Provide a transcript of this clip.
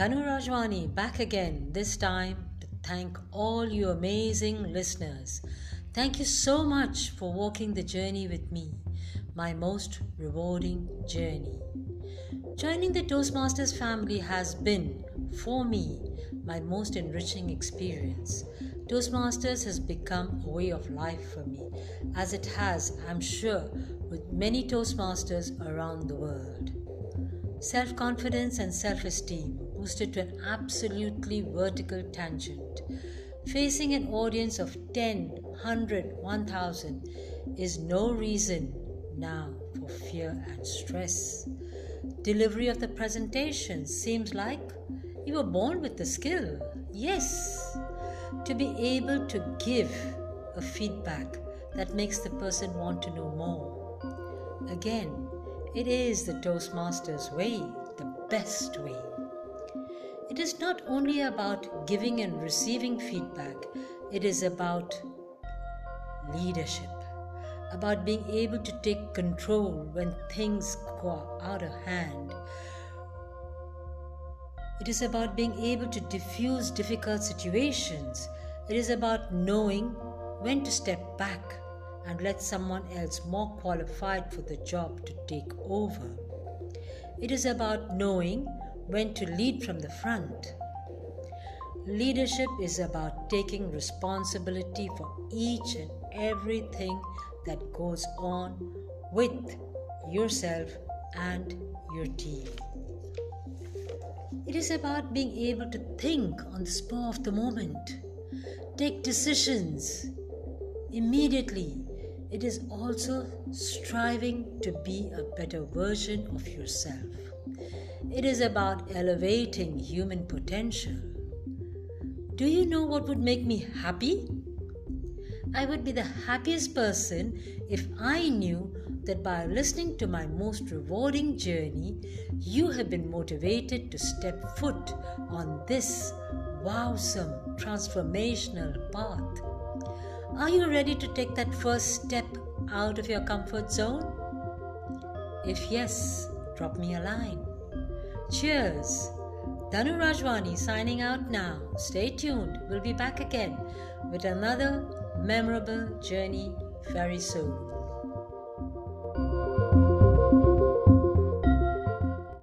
Dhanu Rajwani back again, this time to thank all you amazing listeners. Thank you so much for walking the journey with me, my most rewarding journey. Joining the Toastmasters family has been, for me, my most enriching experience. Toastmasters has become a way of life for me, as it has, I'm sure, with many Toastmasters around the world. Self confidence and self esteem boosted to an absolutely vertical tangent. Facing an audience of 10, 100, 1000 is no reason now for fear and stress. Delivery of the presentation seems like you were born with the skill. Yes, to be able to give a feedback that makes the person want to know more. Again, it is the Toastmasters way, the best way. It is not only about giving and receiving feedback, it is about leadership, about being able to take control when things go out of hand. It is about being able to diffuse difficult situations. It is about knowing when to step back and let someone else more qualified for the job to take over. It is about knowing when to lead from the front. Leadership is about taking responsibility for each and everything that goes on with yourself and your team. It is about being able to think on the spur of the moment, take decisions immediately. It is also striving to be a better version of yourself. It is about elevating human potential. Do you know what would make me happy? I would be the happiest person if I knew that by listening to my most rewarding journey, you have been motivated to step foot on this wowsome transformational path. Are you ready to take that first step out of your comfort zone? If yes, drop me a line. Cheers! Dhanu Rajwani signing out now. Stay tuned. We'll be back again with another memorable journey very soon.